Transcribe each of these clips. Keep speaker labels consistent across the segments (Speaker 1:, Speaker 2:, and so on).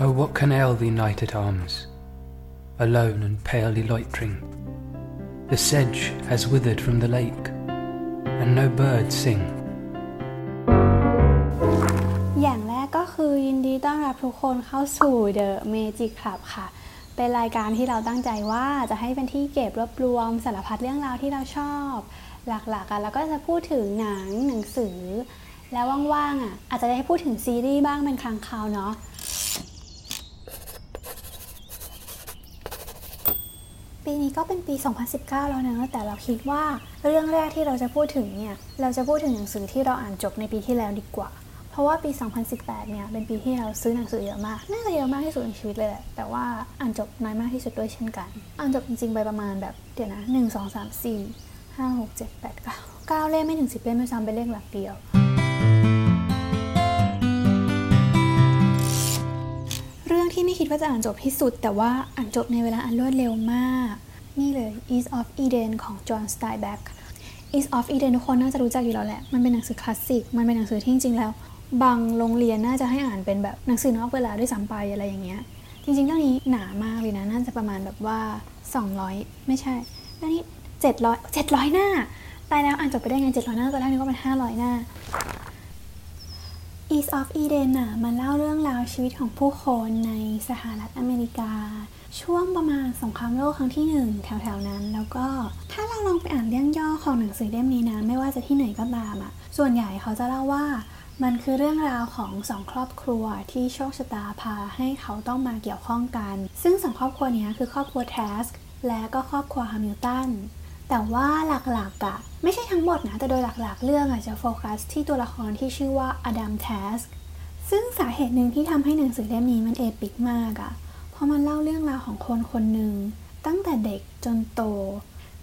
Speaker 1: Oh, what can ail thee, knight at arms, alone and palely loitering? The sedge has withered from the lake, and no birds sing.
Speaker 2: อย่างแรกก็คือยินดีต้อนรับทุกคนเข้าสู่ The Magic Club ค่ะ เป็นรายการที่เราตั้งใจว่าจะให้เป็นที่เก็บรวบรวมสารพัดเรื่องราวที่เราชอบ หลักๆกันแล้วก็จะพูดถึงหนังหนังสือ แล้วว่างๆอะอาจจะได้พูดถึงซีรีส์บ้างเป็นครั้งคราวเนาะ ปีนี้ก็เป็นปี 2019 แล้วนะแต่เราคิดว่าเรื่องแรกที่เราจะพูดถึงเนี่ย เราจะพูดถึงหนังสือที่เราอ่านจบในปีที่แล้วดีกว่า เพราะว่าปี 2018 เนี่ย เป็นปีที่เราซื้อหนังสือเยอะมาก น่าจะเยอะมากที่สุดในชีวิตเลยแหละ แต่ว่าอ่านจบน้อยมากที่สุดด้วยเช่นกัน อ่านจบจริงๆ ไปประมาณแบบเดี๋ยวนะ 1 2 3 4 5 6 7 8 9 9เล่มไม่ถึง 10 เล่มไม่ซ้ำเป็นเลขหลักเดียว คิดว่าจะอ่านจบที่สุด แต่ว่าอ่านจบในเวลาอันรวดเร็วมาก นี่เลย East of Eden ของ John Steinbeck East of Eden ทุกคนน่าจะรู้จักอยู่แล้วแหละ มันเป็นหนังสือคลาสสิก มันเป็นหนังสือที่จริงๆแล้ว บางโรงเรียนน่าจะให้อ่านเป็นแบบหนังสือนอกเวลาด้วยซ้ำไปอะไรอย่างเงี้ย จริงๆเรื่องนี้หนามากเลยนะ น่าจะประมาณแบบว่า 200 ไม่ใช่เรื่องนี้700 700 หน้า ตายแล้วอ่านจบไปได้ไง 700 หน้าตอนแรกนึกว่ามัน500 หน้า East of Eden น่ะมันเล่าเรื่องราวชีวิตของผู้คนในสหรัฐอเมริกา ช่วงประมาณสงครามโลกครั้งที่หนึ่งแถวๆนั้น แล้วก็ถ้าเราลองไปอ่านเรื่องย่อของหนังสือเล่มนี้นะไม่ว่าจะที่ไหนก็ตามอะส่วนใหญ่เขาจะเล่าว่ามันคือเรื่องราวของสองครอบครัวที่โชคชะตาพาให้เขาต้องมาเกี่ยวข้องกัน ซึ่งสองครอบครัวนี้คือครอบครัวแทรสก์และก็ครอบครัวฮามิลตัน แต่ว่าหลักๆอะไม่ใช่ทั้งหมดนะ แต่โดยหลักๆ เรื่องอะจะโฟกัสที่ตัวละครที่ชื่อว่าอดัมแทรสก์ซึ่งสาเหตุหนึ่งที่ทำให้หนังสือเล่มนี้มัน epic มากอะเพราะมันเล่าเรื่องราวของคนคนหนึ่งตั้งแต่เด็กจนโต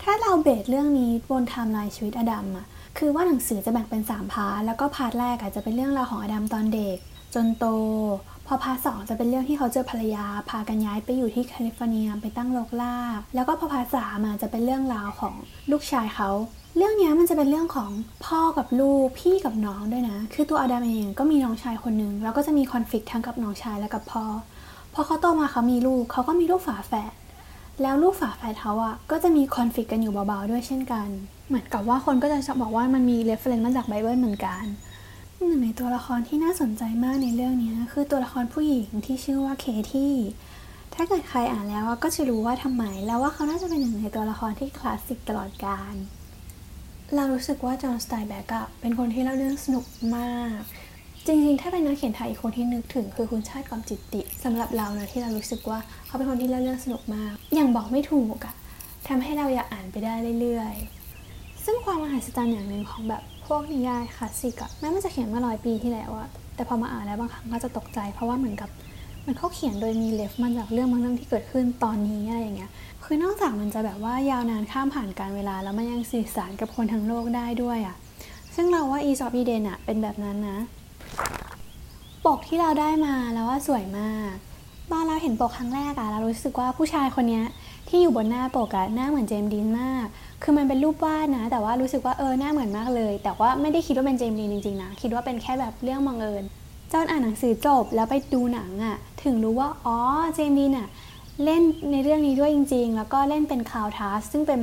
Speaker 2: ถ้าเรา base เรื่องนี้บนไทม์ไลน์ชีวิตอดัมอะคือว่าหนังสือจะแบ่งเป็น 3 part แล้วก็ part แรกอะจะเป็นเรื่องราวของอดัมตอนเด็ก จนโต พอ part สองจะเป็นเรื่องที่เขาเจอภรรยา พากันย้ายไปอยู่ที่แคลิฟอร์เนียไปตั้งรกรากแล้วก็พอ part สามจะเป็นเรื่องราวของลูกชายเขาเรื่องนี้มันจะเป็นเรื่องของพ่อกับลูกพี่กับน้องด้วยนะ คือตัวอดัมเองก็มีน้องชายคนหนึ่งแล้วก็จะมีคอนฟ lict ทั้งกับน้องชายและกับพ่อพอเขาโตมาเขามีลูกเขาก็มีลูกฝาแฝดแล้วลูกฝาแฝดเขาอะก็จะมีคอนฟ lict กันอยู่เบาๆด้วยเช่นกัน เหมือนกับว่าคนก็จะบอกว่ามันมี reference มาจากไบเบิลเหมือนกัน หนึ่งในตัวละครที่น่าสนใจมากในเรื่องนี้คือตัวละครผู้หญิงที่ชื่อว่าเคที่ ถ้าเกิดใครอ่านแล้วก็จะรู้ว่าทำไม แล้วว่าเขาน่าจะเป็นหนึ่งในตัวละครที่คลาสสิกตลอดกาลเรารู้สึกว่าจอห์นสไตน์แบ็กอะเป็นคนที่เล่าเรื่องสนุกมาก จริงๆ ถ้าเป็นนักเขียนไทยอีกคนที่นึกถึงคือคุณชาติกอบจิตติสำหรับเรานะที่เรารู้สึกว่าเขาเป็นคนที่เล่าเรื่องสนุกมาก อย่างบอกไม่ถูกอะทำให้เราอยากอ่านไปได้เรื่อยๆ ซึ่งความมหัศจรรย์อย่างหนึ่งของแบบ พวกนิยายคลาสสิกอะแม้มันจะเขียนมาร้อยปีที่แล้วอะแต่พอมาอ่านแล้วบางครั้งก็จะตกใจ เพราะว่าเหมือนกับมันเขาเขียนโดยมีเลฟมาจากเรื่องบางเรื่องที่เกิดขึ้นตอนนี้อะไรอย่างเงี้ย คือนอกจากมันจะแบบว่ายาวนานข้ามผ่านการเวลา แล้วมันยังสื่อสารกับคนทั้งโลกได้ด้วยอะซึ่งเราว่าอีซอฟอีเดนอะเป็นแบบนั้นนะ ปกที่เราได้มาแล้วว่าสวยมากตอนเราเห็นปกครั้งแรกอะเรารู้สึกว่าผู้ชายคนนี้ที่อยู่บนหน้าปกอะหน้าเหมือนเจมส์ดีนมาก คือมันเป็นรูปวาดนะ แต่ว่ารู้สึกว่าเออหน้าเหมือนมากเลย แต่ว่าไม่ได้คิดว่าเป็นเจมส์ดีนจริงๆนะ คิดว่าเป็นแค่แบบเรื่องบังเอิญจนอ่านหนังสือจบแล้วไปดูหนังอะถึงรู้ว่าอ๋อเจมส์ดีนอะเล่นในเรื่องนี้ด้วยจริง ๆ แล้วก็เล่นเป็นคาวทัสซึ่งเป็น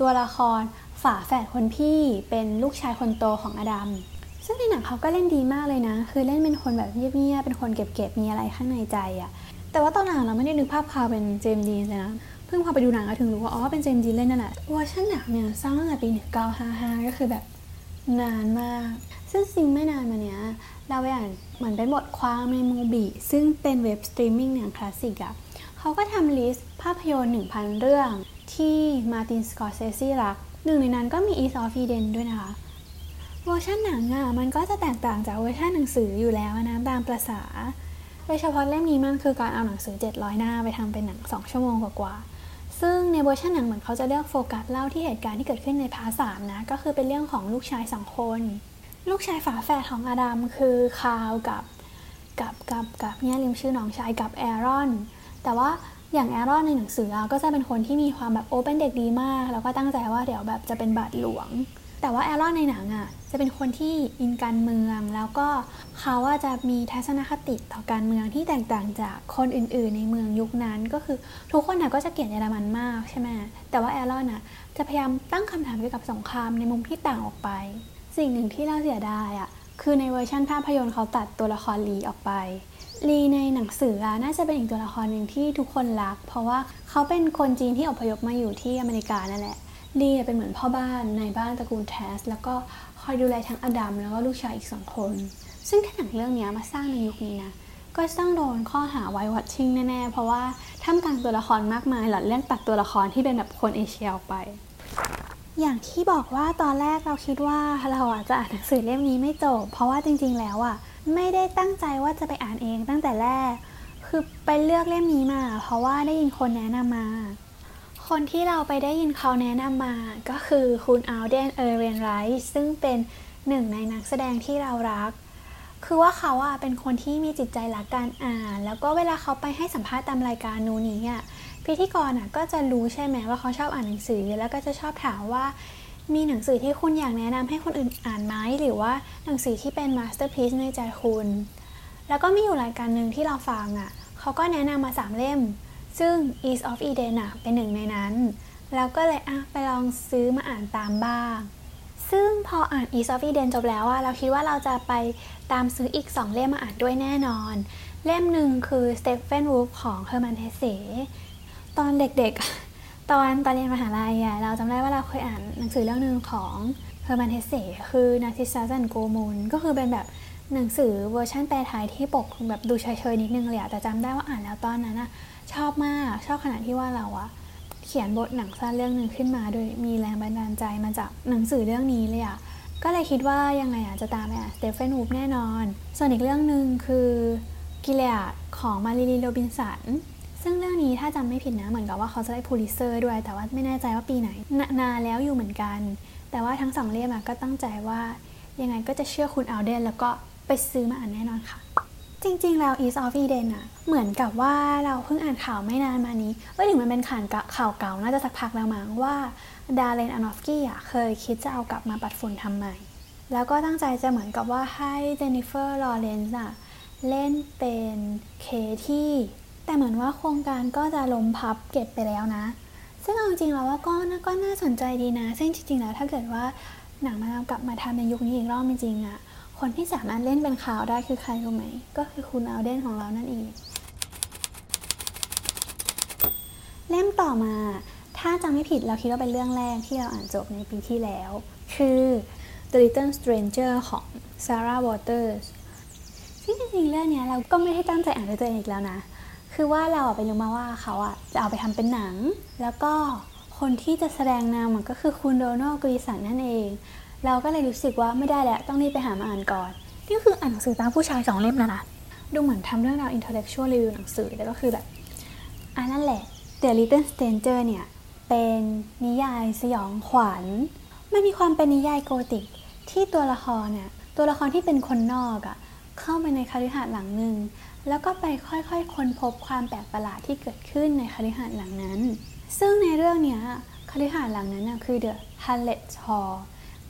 Speaker 2: ตัวละครฝาแฝดคนพี่เป็นลูกชายคนโตของอดัมซึ่งในหนังเขาก็เล่นดีมากเลยนะ คือเล่นเป็นคนแบบเงียบๆเป็นคนเก็บๆมีอะไรข้างในใจอะแต่ว่าตอนหลังเราไม่ได้นึกภาพคาลเป็นเจมส์ดีนเลยนะ เพิ่งพอไปดูหนังก็ถึงรู้ว่าอ๋อเป็นเจมส์ดีนเล่นนั่นแหละเวอร์ชันหนังเนี่ยสร้างตั้งแต่ปี 1955 ก็คือแบบนานมาก ซึ่งซิงไม่นานมาเนี้ยเราไปอ่านเหมือนเป็นบทความใน MUBI ซึ่งเป็นเว็บสตรีมมิ่งหนังคลาสสิกอะเขาก็ทำ list ภาพยนตร์ 1,000 เรื่องที่มาร์ตินสกอร์เซซีรักหนึ่งในนั้นก็มี East of Eden ด้วยนะคะ เวอร์ชันหนังอะมันก็จะแตกต่างจากเวอร์ชันหนังสืออยู่แล้วนะตามประสาโดยเฉพาะเล่มนี้มันคือการเอาหนังสือ 700 หน้าไปทำเป็นหนัง 2 ชั่วโมงกว่าๆ ซึ่งในเวอร์ชันหนังเหมือนเขาจะเลือกโฟกัสเล่าที่เหตุการณ์ที่เกิดขึ้นใน part สามนะ ก็คือเป็นเรื่องของลูกชายสองคน ลูกชายฝาแฝดของอดัมคือคาลกับกับกับกับเนี่ยลืมชื่อน้องชายกับแอรอน แต่ว่าอย่างแอรอนในหนังสือก็จะเป็นคนที่มีความแบบโอเป็นเด็กดีมาก แล้วก็ตั้งใจว่าเดี๋ยวแบบจะเป็นบาทหลวง แต่ว่าแอรอนในหนังอะ่ะจะเป็นคนที่อินการเมือง แล้วก็เขาว่าจะมีทัศนคติต่อการเมืองที่แตกต่างจากคนอื่น ๆ ในเมืองยุคนั้น ก็คือทุกคนน่ะก็จะเกลียดเยอรมันมากใช่ไหมแต่ว่าแอรอนอะจะพยายามตั้งคำถามเกี่ยวกับสงครามในมุมที่ต่างออกไป สิ่งหนึ่งที่เราเสียดายอะคือในเวอร์ชันภาพยนตร์เขาตัดตัวละครลีออกไปลีในหนังสือน่าจะเป็นอีกตัวละครหนึ่งที่ทุกคนรัก เพราะว่าเขาเป็นคนจีนที่อพยพมาอยู่ที่อเมริกานั่นแหละ ลีเป็นเหมือนพ่อบ้านในบ้านตระกูลแทส แล้วก็คอยดูแลทั้งอดัมแล้วก็ลูกชายอีกสองคน ซึ่งถ้าหนังเรื่องนี้มาสร้างในยุคนี้นะ ก็ต้องโดนข้อหาไววัตชิงแน่ๆ เพราะว่าท่ามกลางตัวละครมากมายหลอดเรื่องตัดตัวละครที่เป็นแบบคนเอเชียออกไป อย่างที่บอกว่าตอนแรกเราคิดว่าเราอาจจะอ่านหนังสือเล่มนี้ไม่จบ เพราะว่าจริง ๆ แล้วอะไม่ได้ตั้งใจว่าจะไปอ่านเองตั้งแต่แรก คือไปเลือกเล่มนี้มา เพราะว่าได้ยินคนแนะนำมา คนที่เราไปได้ยินเขาแนะนำมาก็คือคุณอัลเดนเอเรนไรก์ซึ่งเป็นหนึ่งในนักแสดงที่เรารัก คือว่าเขาอะเป็นคนที่มีจิตใจรักการอ่าน แล้วก็เวลาเขาไปให้สัมภาษณ์ตามรายการนู้นนี้อะพิธีกรอะก็จะรู้ใช่ไหมว่าเขาชอบอ่านหนังสือ แล้วก็จะชอบถามว่า มีหนังสือที่คุณอยากแนะนำให้คนอื่นอ่านไหมหรือว่าหนังสือที่เป็น masterpiece ในใจคุณ แล้วก็มีอยู่รายการหนึ่งที่เราฟังอะเขาก็แนะนำมาสามเล่ม ซึ่ง East of Eden อะเป็นหนึ่งในนั้น แล้วก็เลยอะไปลองซื้อมาอ่านตามบ้าง ซึ่งพออ่าน East of Eden จบแล้วอะเราคิดว่าเราจะไปตามซื้ออีกสองเล่มมาอ่านด้วยแน่นอน เล่มหนึ่งคือ Stephen Wolf ของ Herman Hesse ตอนเด็กๆ ตอนตอนเรียนมหาลัยอะเราจำได้ว่าเราเคยอ่านหนังสือเรื่องหนึ่งของเฮอร์มันเฮเซคือนาทิซาจันโกมูลก็คือเป็นแบบหนังสือเวอร์ชันแปลไทยที่ปกแบบดูเฉยๆนิดนึงเลยอะแต่จำได้ว่าอ่านแล้วตอนนั้นอะ ชอบมาก ชอบขนาดที่ว่าเราอะเขียนบทหนังสั้นเรื่องหนึ่งขึ้นมา โดยมีแรงบันดาลใจมาจากหนังสือเรื่องนี้เลยอะก็เลยคิดว่ายังไงอะจะตามไปอ่านสเตฟานวูล์ฟแน่นอน ส่วนอีกเรื่องหนึ่งคือ Gilead ของมาริลีนโรบินสันซึ่งเรื่องนี้ถ้าจำไม่ผิดนะเหมือนกับว่าเขาจะได้พูลิตเซอร์ด้วย แต่ว่าไม่แน่ใจว่าปีไหนนานแล้วอยู่เหมือนกัน แต่ว่าทั้งสองเล่มก็ตั้งใจว่ายังไงก็จะเชื่อคุณอัลเดนแล้วก็ไปซื้อมาอ่านแน่นอนค่ะ จริงๆ แล้ว East of Eden อะเหมือนกับว่าเราเพิ่งอ่านข่าวไม่นานมานี้เอ้ยถึงมันเป็นข่าวข่าวเก่าน่าจะสักพักแล้วมั้งว่าดาเลนอานอฟกี้อะเคยคิดจะเอากลับมาปัดฝุ่นทำใหม่ แล้วก็ตั้งใจจะเหมือนกับว่าให้เจนนิเฟอร์ลอเรนซ์อะเล่นเป็นเคธี่ แต่เหมือนว่าโครงการก็จะล้มพับเก็บไปแล้วนะ ซึ่งเอาจริงแล้วว่าก็ก็น่าสนใจดีนะ ซึ่งจริงๆแล้วถ้าเกิดว่าหนังมากลับมาทำในยุคนี้อีกรอบจริงๆอะ คนที่สามารถเล่นเป็นข่าวได้คือใครรู้ไหม ก็คือคุณอัลเดนของเรานั่นเอง เล่มต่อมา ถ้าจำไม่ผิดเราคิดว่าเป็นเรื่องแรกที่เราอ่านจบในปีที่แล้ว คือ The Little Stranger ของ Sarah Waters ซึ่งจริงๆเรื่องนี้เราก็ไม่ได้ตั้งใจอ่านด้วยตัวเองอีกแล้วนะ คือว่าเราไปรู้มาว่าเขาอะจะเอาไปทำเป็นหนัง แล้วก็คนที่จะแสดงนำก็คือคุณโดนัลกรีสันนั่นเอง เราก็เลยรู้สึกว่าไม่ได้แล้วต้องรีบไปหามาอ่านก่อน นี่คืออ่านหนังสือตามผู้ชายสองเล่มนะนะดูเหมือนทำเรื่องราว intellectual review หนังสือแต่ก็คือแบบอันนั่นแหละ The Little Stranger เนี่ย เป็นนิยายสยองขวัญมันมีความเป็นนิยายโกติกที่ตัวละครเนี่ยตัวละครที่เป็นคนนอกอะ่ะเข้าไปในคาลิหาดหลังหนึ่งแล้วก็ไปค่อยๆ ค้นพบความแปลกประหลาดที่เกิดขึ้นในคฤหาสน์หลังนั้น ซึ่งในเรื่องนี้คฤหาสน์หลังนั้นคือ The Hamlet Hall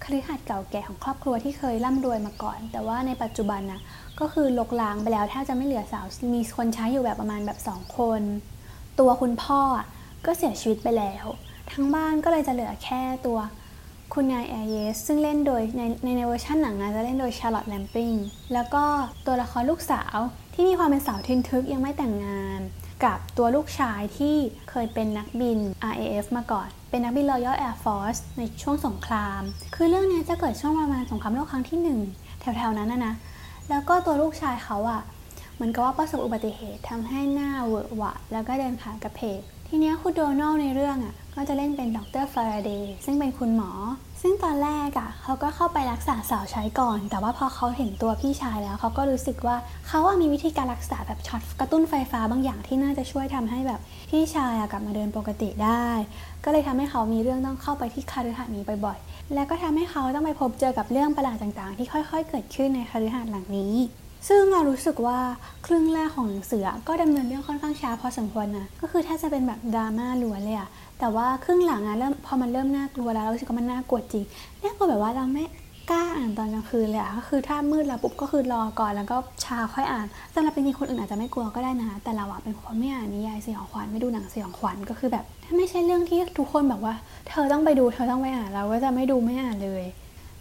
Speaker 2: คฤหาสน์เก่าแก่ของครอบครัวที่เคยร่ำรวยมาก่อน แต่ว่าในปัจจุบันนะก็คือลกล้างไปแล้วแทบจะไม่เหลือสาวมีคนใช้อยู่แบบประมาณแบบสองคน ตัวคุณพ่อก็เสียชีวิตไปแล้ว ทั้งบ้านก็เลยจะเหลือแค่ตัวคุณนายแอร์เยสซึ่งเล่นโดยในในในเวอร์ชันหนังนะจะเล่นโดยชาร์ลอตแลมปิงแล้วก็ตัวละครลูกสาวที่มีความเป็นสาวทึนทึกยังไม่แต่งงาน กับตัวลูกชายที่เคยเป็นนักบิน RAF มาก่อน เป็นนักบิน Royal Air Force ในช่วงสงคราม คือเรื่องนี้จะเกิดช่วงประมาณสงครามโลกครั้งที่ 1 แถวๆ นั้นนะนะ แล้วก็ตัวลูกชายเขาอะ่ะเหมือนกับว่าประสบอุบัติเหตุทำให้หน้าเวอะหวะ แล้วก็เดินขากระเพก ทีนี้คุณโดนัลในเรื่องอะ่ะก็จะเล่นเป็นดรฟาราเดย์ซึ่งเป็นคุณหมอ ซึ่งตอนแรกอะ่ะเขาก็เข้าไปรักษาสาวใช้ก่อน แต่ว่าพอเขาเห็นตัวพี่ชายแล้วเขาก็รู้สึกว่าเขาอะมีวิธีการรักษาแบบช็อตกระตุ้นไฟฟ้าบางอย่างที่น่าจะช่วยทำให้แบบพี่ชายกลับมาเดินปกติได้ ก็เลยทำให้เขามีเรื่องต้องเข้าไปที่คาฤหาสน์นี้บ่อยๆ แล้วก็ทำให้เขาต้องไปพบเจอกับเรื่องประหลาดต่างๆ ที่ค่อยๆ เกิดขึ้นในคาฤหาสน์หลังนี้ ซึ่งเรารู้สึกว่าครึ่งแรกของหนังสือก็ดำเนินเรื่องค่อนข้างช้าพอสมควรนะก็คือถ้าจะเป็นแบบดราม่าล้วนเลยอะ แต่ว่าครึ่งหลังอะเริ่มพอมันเริ่มน่ากลัวแล้วเรู้สึกว่ามันน่ากลัวจริงน่ากลัวแบบว่าเราไม่กล้าอ่านตอนกลางคืนเลยอะก็คือถ้ามืดแล้วปุ๊บก็คือรอก่อนแล้วก็เช้าค่อยอ่านสำหรับเป็นจริงคนอื่นอาจจะไม่กลัวก็ได้นะแต่เราอะเป็นคนไม่อ่านนิยายสยองขวัญไม่ดูหนังสยองขวัญก็คือแบบ ถ้าไม่ใช่เรื่องที่ทุกคนแบบว่า เธอต้องไปดูเธอต้องไปอ่านเราก็จะไม่ดูไม่อ่านเลย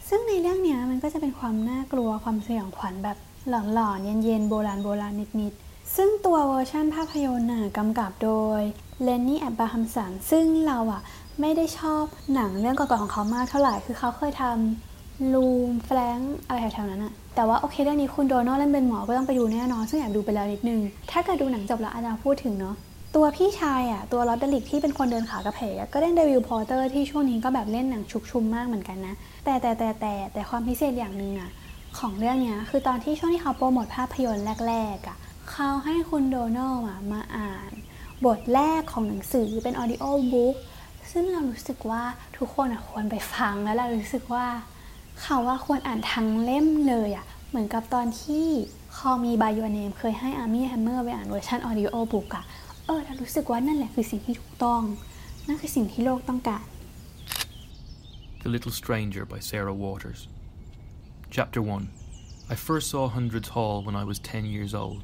Speaker 2: ซึ่งในเรื่องเนี้ยมันก็จะเป็นความน่ากลัวความสยองขวัญแบบหลอนๆเย็นๆโบราณโบราณนิดๆ ซึ่งตัวเวอร์ชั่นภาพยนตร์น่ะกำกับโดยเลนนี่แอบบาฮัมสันซึ่งเราอะไม่ได้ชอบหนังเรื่องก่อนๆของเขามากเท่าไหร่ คือเขาเคยทำลูมแฟรงอะไรแถวๆนั้นอะแต่ว่าโอเคเรื่องนี้คุณโดนัลเล่นเป็นหมอก็ต้องไปดูแน่นอน ซึ่งอยากดูไปแล้วนิดนึง ถ้าเกิดดูหนังจบแล้วอาจารย์พูดถึงเนาะตัวพี่ชายอะตัวลอตเดลิกที่เป็นคนเดินขากระเพกก็เล่นเดวิลพอร์เตอร์ที่ช่วงนี้ก็แบบเล่นหนังชุกชุมมากเหมือนกันนะ แต่แต่แต่แต่แต่ความพิเศษอย่างหนึ่งอะของเรื่องเนี้ยคือตอนที่ช่วงที่เขาโปรโมทภาพยนตร์แรกๆอะ เขาให้คุณโดนัลล์มาอ่าน บทแรกของหนังสือเป็น audiobook ซึ่งเรารู้สึกว่าทุกคนควรไปฟังแล้วเรารู้สึกว่า เขาว่าควรอ่านทั้งเล่มเลยอะเหมือนกับตอนที่คอมีบาย o เนมเคยให้อาร์มี่แฮมเมอร์ไปอ่านเวอร์ชัน audiobook อะเออเรารู้สึกว่านั่นแหละคือสิ่งที่ถูกต้อง นั่นคือสิ่งที่โลกต้องการ
Speaker 3: The Little Stranger by Sarah Waters. Chapter 1 I first saw Hundreds Hall when I was 10 years old.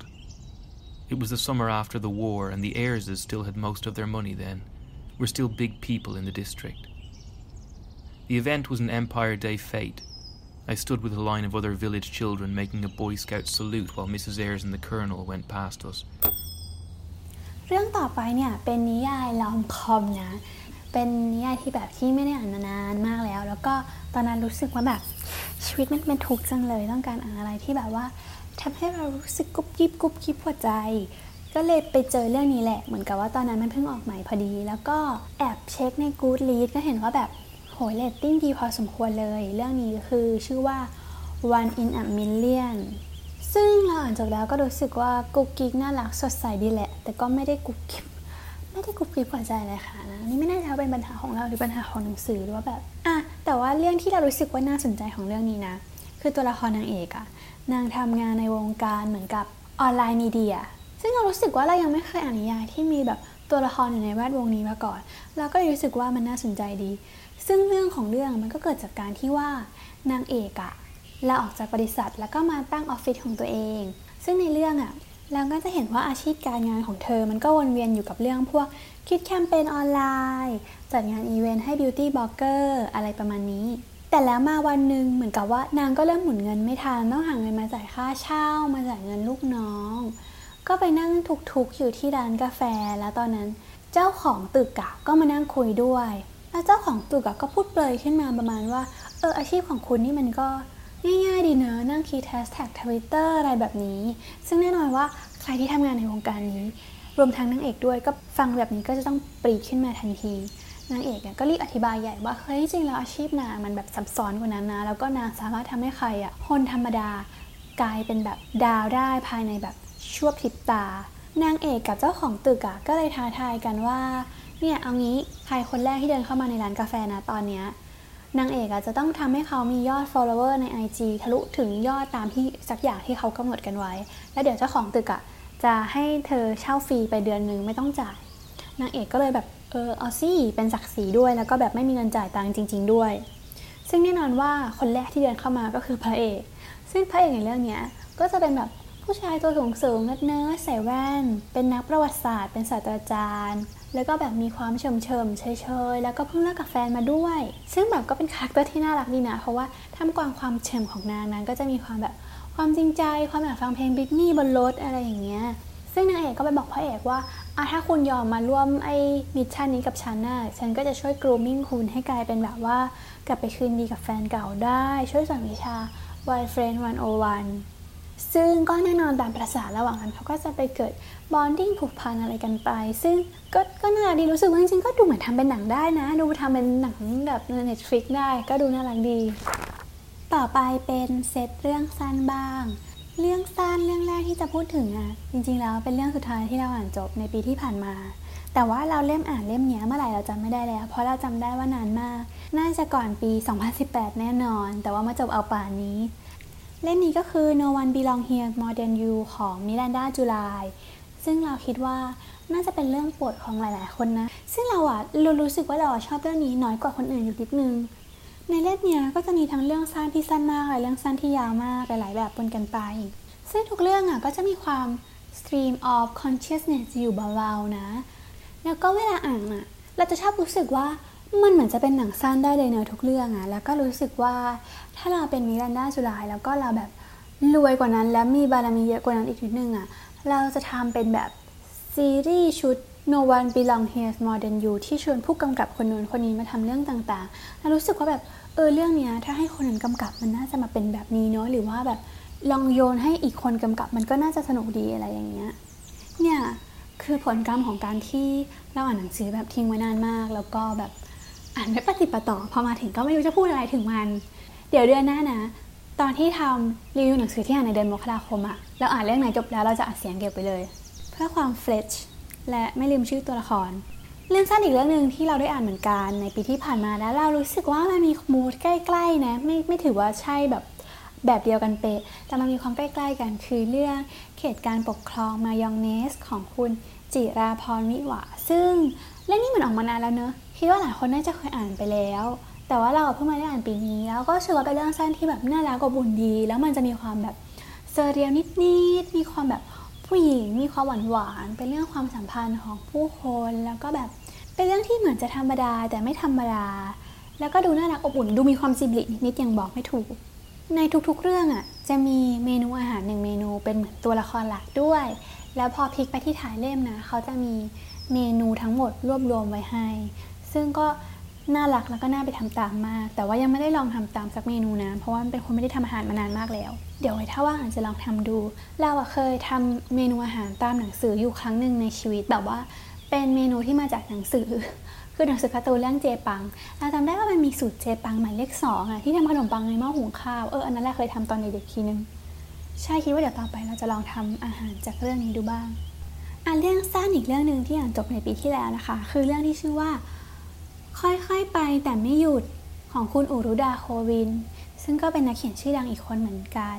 Speaker 3: It was the summer after the war, and the Ayrses still had most of their money then. Were still big people in the district. The event was an Empire Day fete. I stood with a line of other village children making a Boy Scout salute while Mrs. Ayres and the Colonel went past us.
Speaker 2: เรื่องต่อไปเนี่ยเป็นนิยายลอมคอมนะ เป็นนิยายที่แบบที่ไม่ได้อ่านมานานมากแล้ว แล้วก็ตอนนั้นรู้สึกว่าแบบชีวิตมันเป็นทุกข์จังเลย ต้องการอ่านอะไรที่แบบว่า ทำให้เรารู้สึกกุบกิบกุบกิบหัวใจ ก็เลยไปเจอเรื่องนี้แหละ เหมือนกับว่าตอนนั้นมันเพิ่งออกใหม่พอดี แล้วก็แอบเช็คใน Goodread ก็เห็นว่าแบบโหยเรตติ้งดีพอสมควรเลย เรื่องนี้คือชื่อว่า One in a Million ซึ่งเราอ่านจบแล้วก็รู้สึกว่ากุ๊กกิ๊กน่ารักสดใสดีแหละ แต่ก็ไม่ได้กุ๊กกิ๊บไม่ได้กุ๊กกิ๊บหัวใจเลยค่ะนะนี่ไม่แน่ใจว่าเป็นปัญหาของเราหรือปัญหาของหนังสือหรือว่าแบบอะแต่ว่าเรื่องที่เรารู้สึกว่าน่าสนใจของเรื่องนี้นะ คือตัวละครนางเอกอะนางทำงานในวงการเหมือนกับออนไลน์มีเดีย ซึ่งเรารู้สึกว่าเรายังไม่เคยอ่านนิยายที่มีแบบตัวละครอยู่ในแวดวงนี้มาก่อน เราก็รู้สึกว่ามันน่าสนใจดี ซึ่งเรื่องของเรื่องมันก็เกิดจากการที่ว่านางเอกอะลาออกจากบริษัทแล้วก็มาตั้งออฟฟิศของตัวเอง ซึ่งในเรื่องอะเราก็จะเห็นว่าอาชีพการงานของเธอ มันก็วนเวียนอยู่กับเรื่องพวกคิดแคมเปญออนไลน์ จัดงานอีเวนต์ให้ beauty blogger อะไรประมาณนี้ แต่แล้วมาวันหนึ่งเหมือนกับว่านางก็เริ่มหมุนเงินไม่ทันต้องหาเงินมาจ่ายค่าเช่า มาจ่ายเงินลูกน้อง ก็ไปนั่งทุกข์ๆอยู่ที่ร้านกาแฟแล้วตอนนั้น เจ้าของตึกอะก็มานั่งคุยด้วย แล้วเจ้าของตึกอะก็พูดเปรยขึ้นมาประมาณว่าเอออาชีพของคุณนี่มันก็ง่ายๆดีเนอะนั่งคีย์แฮชแท็กทวิตเตอร์อะไรแบบนี้ ซึ่งแน่นอนว่าใครที่ทำงานในวงการนี้ รวมทั้งนางเอกด้วยก็ฟังแบบนี้ก็จะต้องปรีขึ้นมาทันที นางเอกเนี่ยก็รีบอธิบายใหญ่ว่าเฮ้ยจริงแล้วอาชีพนางมันแบบซับซ้อนกว่านั้นนะแล้วก็นางสามารถทำให้ใครอะคนธรรมดากลายเป็นแบบดาวได้ภายในแบบชั่วพริบตานางเอกกับเจ้าของตึกอะก็เลยท้าทายกันว่าเนี่ยเอางี้ใครคนแรกที่เดินเข้ามาในร้านกาแฟนะตอนเนี้ยนางเอกอาจจะต้องทำให้เขามียอด follower ใน IG ทะลุถึงยอดตามที่สักอย่างที่เขากำหนดกันไว้ แล้วเดี๋ยวเจ้าของตึกอะจะให้เธอเช่าฟรีไปเดือนหนึ่งไม่ต้องจ่าย นางเอกก็เลยแบบ เออเอาสิเป็นศักดิ์ศรีด้วยแล้วก็แบบไม่มีเงินจ่ายตังค์จริง ๆ ด้วย ซึ่งแน่นอนว่าคนแรกที่เดินเข้ามาก็คือพระเอก ซึ่งพระเอกในเรื่องเนี้ยก็จะเป็นแบบผู้ชายตัวสูงสูงๆเนื้อใส่แว่น เป็นนักประวัติศาสตร์ เป็นศาสตราจารย์ แล้วก็แบบมีความเฉิ่มเฉิ่มเชยๆ แล้วก็เพิ่งเลิกกับแฟนมาด้วย ซึ่งแบบก็เป็นคาแรคเตอร์ที่น่ารักดีนะ เพราะว่าท่ามกลางความเฉิ่มของนางนั้น ก็จะมีความแบบความจริงใจ ความอยากฟังเพลงบริทนีย์บนรถอะไรอย่างเงี้ย ซึ่งนางเอกก็ไปบอกพระเอกว่า อะถ้าคุณยอมมาร่วมไอ้ mission นี้กับฉันน่ะฉันก็จะช่วย grooming คุณให้กลายเป็นแบบว่ากลับไปคืนดีกับแฟนเก่าได้ ช่วยสอนวิชา Boyfriend 101 ซึ่งก็แน่นอนตามประสาระหว่างนั้นเขาก็จะไปเกิดบอนดิ้งผูกพันอะไรกันไป ซึ่งก็ก็น่าดีรู้สึกว่าจริงๆก็ดูเหมือนทำเป็นหนังได้นะ ดูทำเป็นหนังแบบใน Netflix ได้ก็ดูน่ารักดี ต่อไปเป็นเซตเรื่องสั้นบ้าง เรื่องสั้นเรื่องแรกที่จะพูดถึงอะจริง ๆ แล้วเป็นเรื่องสุดท้ายที่เราอ่านจบในปีที่ผ่านมา แต่ว่าเราเล่มอ่านเล่มนี้เมื่อไหร่เราจำไม่ได้แล้ว เพราะเราจำได้ว่านานมาก น่าจะก่อนปี 2018 แน่นอน แต่ว่ามาจบเอาป่านนี้ เล่มนี้ก็คือ No One Belong Here More Than You ของมิรันดาจูไลซึ่งเราคิดว่าน่าจะเป็นเรื่องปรดของหลาย ๆ คนนะ ซึ่งเราอะเรารู้สึกว่าเราชอบเรื่องนี้น้อยกว่าคนอื่นอยู่นิดนึง ในเล่มเนี้ยก็จะมีทั้งเรื่องสั้นที่สั้นมากและเรื่องสั้นที่ยาวมากหลาย ๆ แบบปนกันไป ซึ่งทุกเรื่องอะก็จะมีความ stream of consciousness อยู่เบาๆนะ แล้วก็เวลาอ่านอะเราจะชอบรู้สึกว่ามันเหมือนจะเป็นหนังสั้นได้เลยเนอะทุกเรื่องอะ แล้วก็รู้สึกว่าถ้าเราเป็นมิรันดาจุลายแล้วก็เราแบบรวยกว่านั้น แล้วมีบารมีเยอะกว่านั้นอีกนิดนึงอะ เราจะทำเป็นแบบซีรีส์ชุด No One Belong Here More Than You ที่ชวนผู้กำกับคนนู้นคนนี้มาทำเรื่องต่างๆ แล้วรู้สึกว่าแบบ เออเรื่องเนี้ยถ้าให้คนนั้นกำกับมันน่าจะมาเป็นแบบนี้เนาะหรือว่าแบบลองโยนให้อีกคนกำกับมันก็น่าจะสนุกดีอะไรอย่างเงี้ยเนี่ยคือผลกรรมของการที่เราอ่านหนังสือแบบทิ้งไว้นานมาก แล้วก็แบบอ่านไม่ปฏิปต่อพอมาถึงก็ไม่รู้จะพูดอะไรถึงมัน เดี๋ยวเดือนหน้านะ ตอนที่ทำรีวิวหนังสือที่อ่านในเดือนมกราคมอะเราอ่านเรื่องไหนจบแล้วเราจะอัดเสียงเก็บไปเลย เพื่อความเฟรชและไม่ลืมชื่อตัวละคร เรื่องสั้นอีกเรื่องหนึ่งที่เราได้อ่านเหมือนกันในปีที่ผ่านมาแล้วเรารู้สึกว่ามันมีมูดใกล้ๆนะไม่ไม่ถือว่าใช่แบบแบบเดียวกันเป๊ะแต่มันมีความใกล้ๆกันคือเรื่องเขตการปกครองมายองเนสของคุณจิราพรวิหวาซึ่งเรื่องนี้เหมือนออกมานานแล้วเนอะคิดว่าหลายคนน่าจะเคยอ่านไปแล้ว แต่ว่าเราเพิ่งมาได้อ่านปีนี้ แล้วก็เชื่อว่าเป็นเรื่องสั้นที่แบบน่ารักกับบุญดี แล้วมันจะมีความแบบเซเรียลนิดๆมีความแบบ ผู้หญิงมีความหวานหวานเป็นเรื่องความสัมพันธ์ของผู้คนแล้วก็แบบเป็นเรื่องที่เหมือนจะธรรมดาแต่ไม่ธรรมดา แล้วก็ดูน่ารักอบอุ่นดูมีความจิบลินิดๆยังบอกไม่ถูก ในทุกๆเรื่องอะจะมีเมนูอาหารหนึ่งเมนูเป็นเหมือนตัวละครหลักด้วย แล้วพอพลิกไปที่ถ่ายเล่มนะเขาจะมีเมนูทั้งหมดรวบรวมไว้ให้ ซึ่งก็ น่ารักแล้วก็น่าไปทำตามมาก แต่ว่ายังไม่ได้ลองทำตามสักเมนูนะเพราะว่าเป็นคนไม่ได้ทำอาหารมานานมากแล้ว เดี๋ยวไว้ถ้าว่างอาจจะลองทำดู เราเคยทำเมนูอาหารตามหนังสืออยู่ครั้งหนึ่งในชีวิตแบบว่า เป็นเมนูที่มาจากหนังสือ คือหนังสือการ์ตูนเรื่องเจปังเราจำได้ว่ามันมีสูตรเจปังหมายเลขสองอะที่ทำขนมปังในหม้อหุงข้าวเอออันนั้นแหละเคยทำตอนเด็กๆทีนึงใช่คิดว่าเดี๋ยวต่อไปเราจะลองทำอาหารจากเรื่องนี้ดูบ้างอ่านเรื่องสั้นอีกเรื่องหนึ่งที่อ่านจบในปีที่แล้วนะคะ คือเรื่องที่ชื่อว่า ค่อยๆไปแต่ไม่หยุดของคุณอุรุดาโควิน ซึ่งก็เป็นนักเขียนชื่อดังอีกคนเหมือนกัน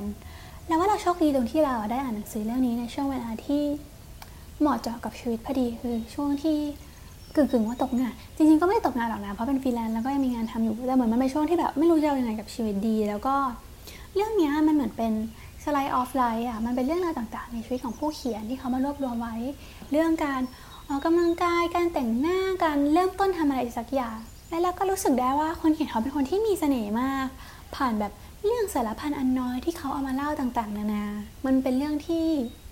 Speaker 2: แล้วว่าเราโชคดีตรงที่เราได้อ่านหนังสือเรื่องนี้ในช่วงเวลาที่เหมาะเจาะกับชีวิตพอดีคือช่วงที่กึ่งๆว่าตกงานจริงๆก็ไม่ตกงานหรอกนะเพราะเป็นฟรีแลนซ์แล้วก็ยังมีงานทำอยู่แต่เหมือนมันเป็นช่วงที่แบบไม่รู้จะเอายังไงกับชีวิตดี แล้วก็เรื่องนี้มันเหมือนเป็น slice of life อะมันเป็นเรื่องราวต่างๆ ในชีวิตของผู้เขียนที่เขามารวบรวมไว้ เรื่องการ ออกกำลังกายการแต่งหน้าการเริ่มต้นทำอะไรสักอย่างและเราก็รู้สึกได้ว่าคนเขียนเขาเป็นคนที่มีเสน่ห์มาก ผ่านแบบเรื่องสารพันอันน้อยที่เขาเอามาเล่าต่างๆ นานา มันเป็นเรื่องที่